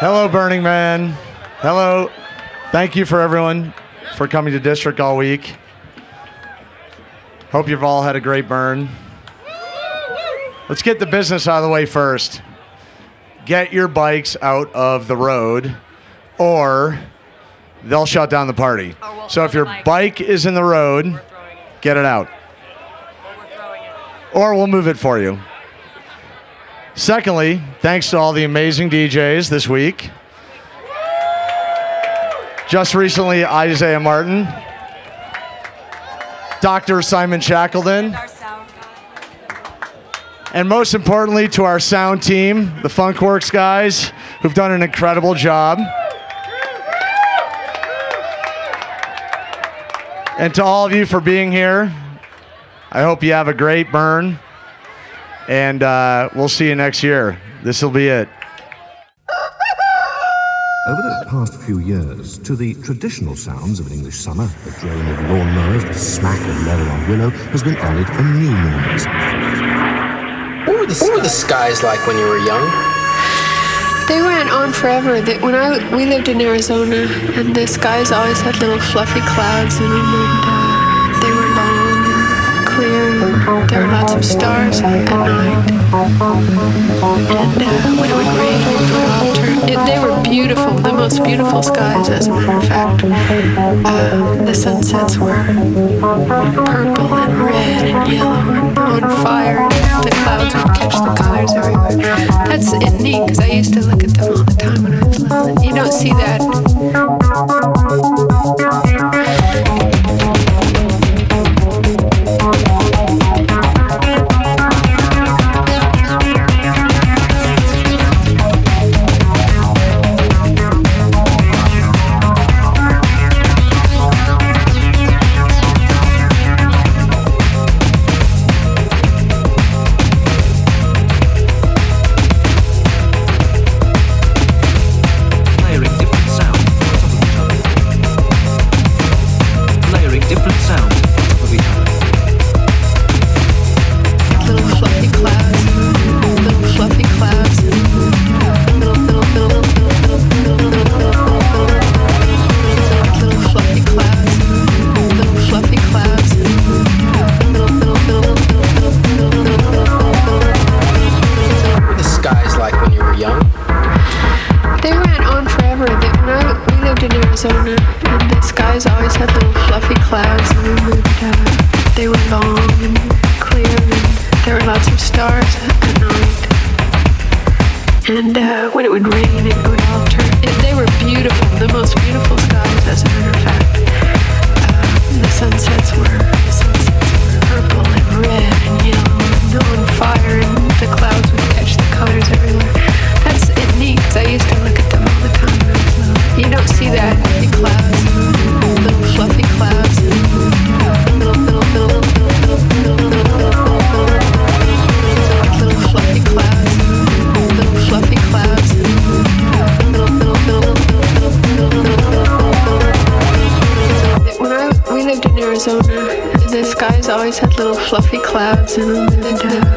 Hello, Burning Man. Hello. Thank you for everyone for coming to District all week. Hope you've all had a great burn. Let's get the business out of the way first. Get your bikes out of the road, or they'll shut down the party. We'll So if your bike. is in the road, get it out, or we'll move it for you. Secondly, thanks to all the amazing DJs this week. Just recently, Isaiah Martin, Dr. Simon Shackleton, and most importantly, to our sound team, the Funkworks guys, who've done an incredible job. And to all of you for being here, I hope you have a great burn. And uh, we'll see you next year. This will be it. Over the past few years, to the traditional sounds of an English summer, the drone of lawn mowers, the smack of leather on willow, has been added a new noise. What were, the, what were the skies like when you were young? They went on forever. They, when I we lived in Arizona, and the skies always had little fluffy clouds in them, and uh, there were lots of stars at night. And uh, when it would rain, it would all turn. It, they were beautiful, the most beautiful skies, as a matter of fact. Uh, the sunsets were purple and red and yellow and on fire. The clouds would catch the colors everywhere. That's neat because I used to look at them all the time when I was little. You don't see that. Fluffy clouds in the and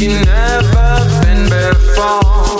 she never been before.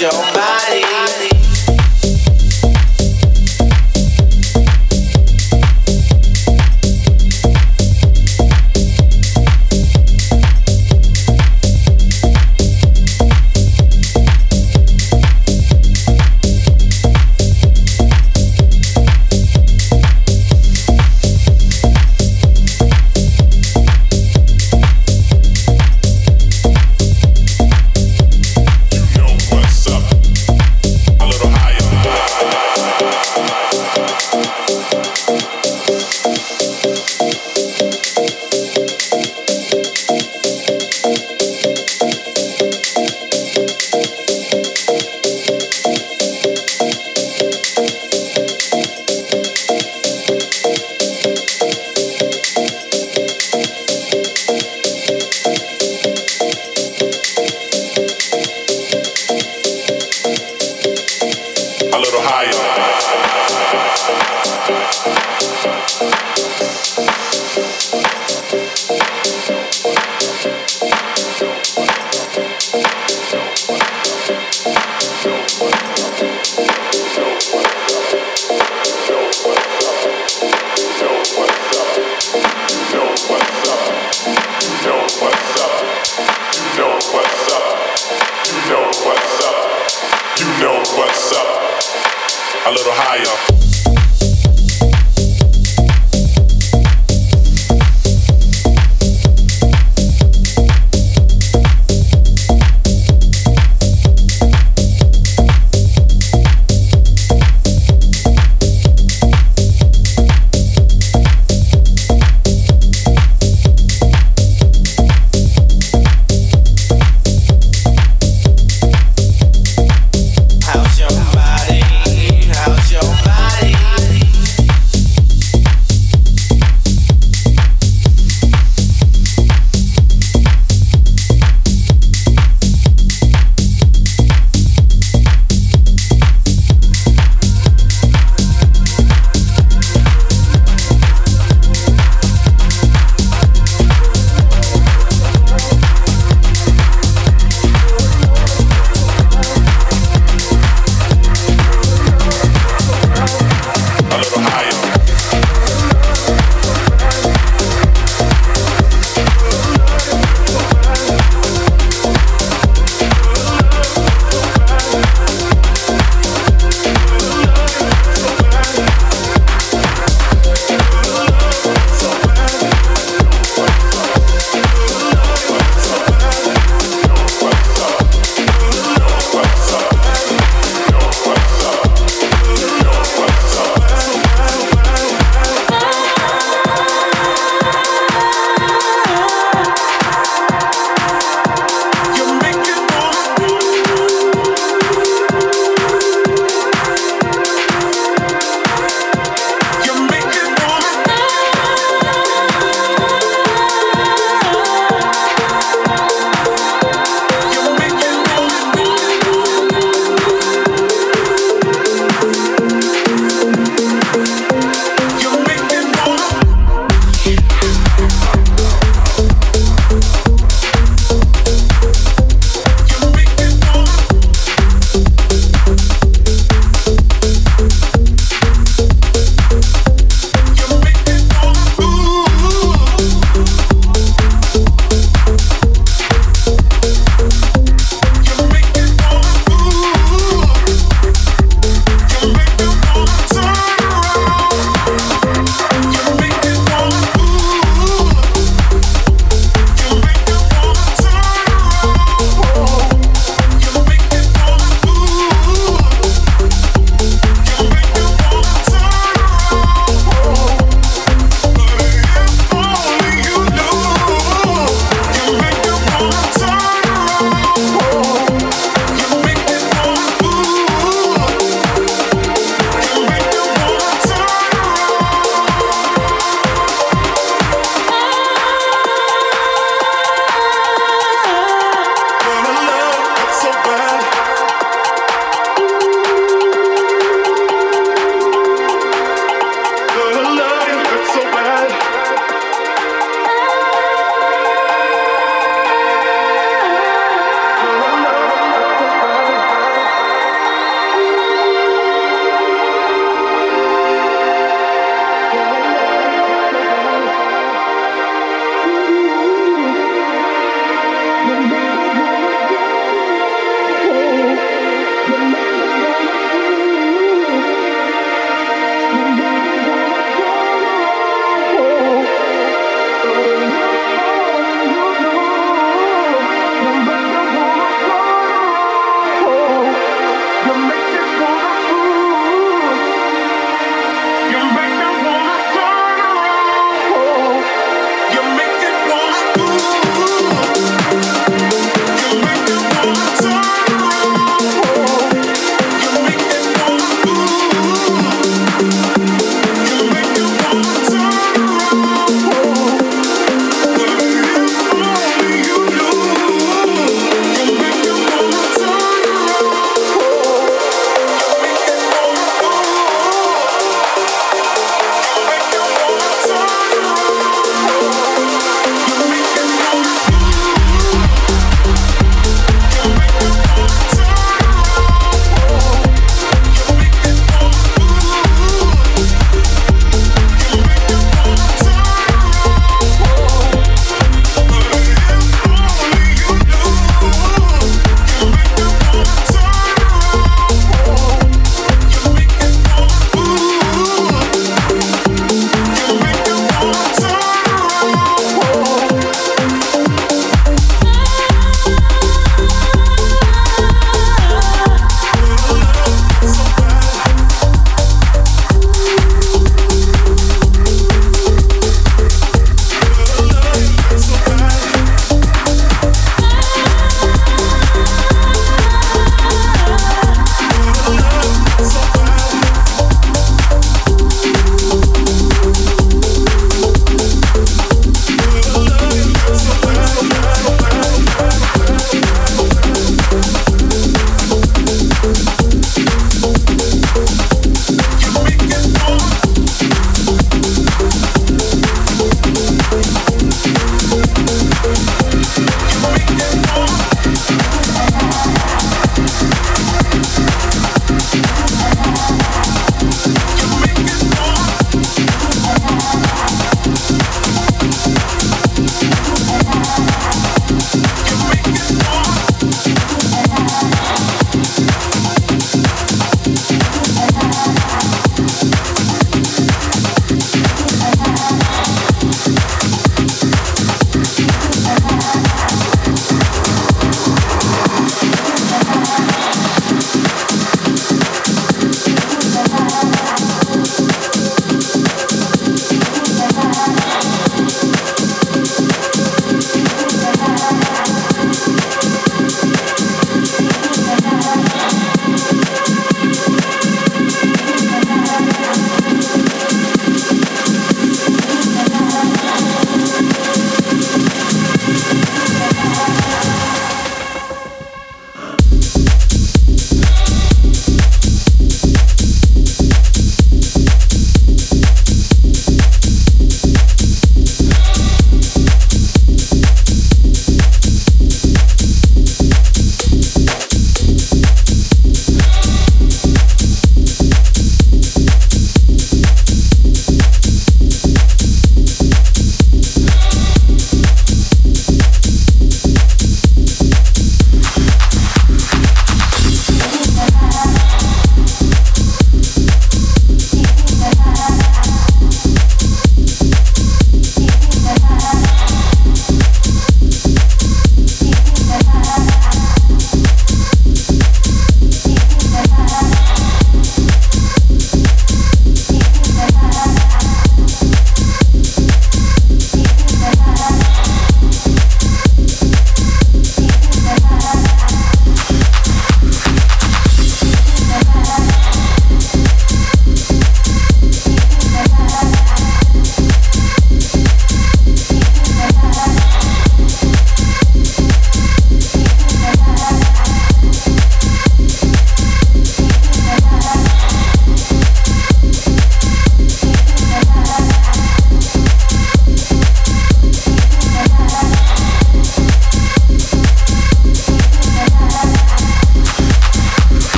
show.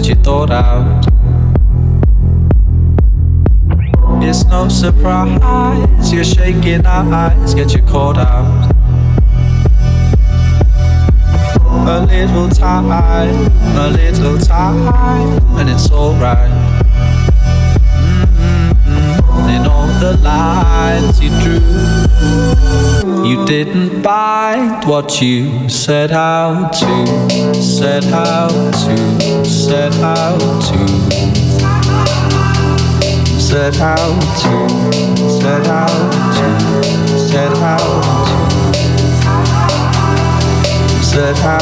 te toca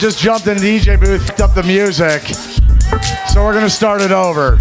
Just jumped in the DJ booth, picked up the music. So we're gonna start it over.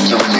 Thank you.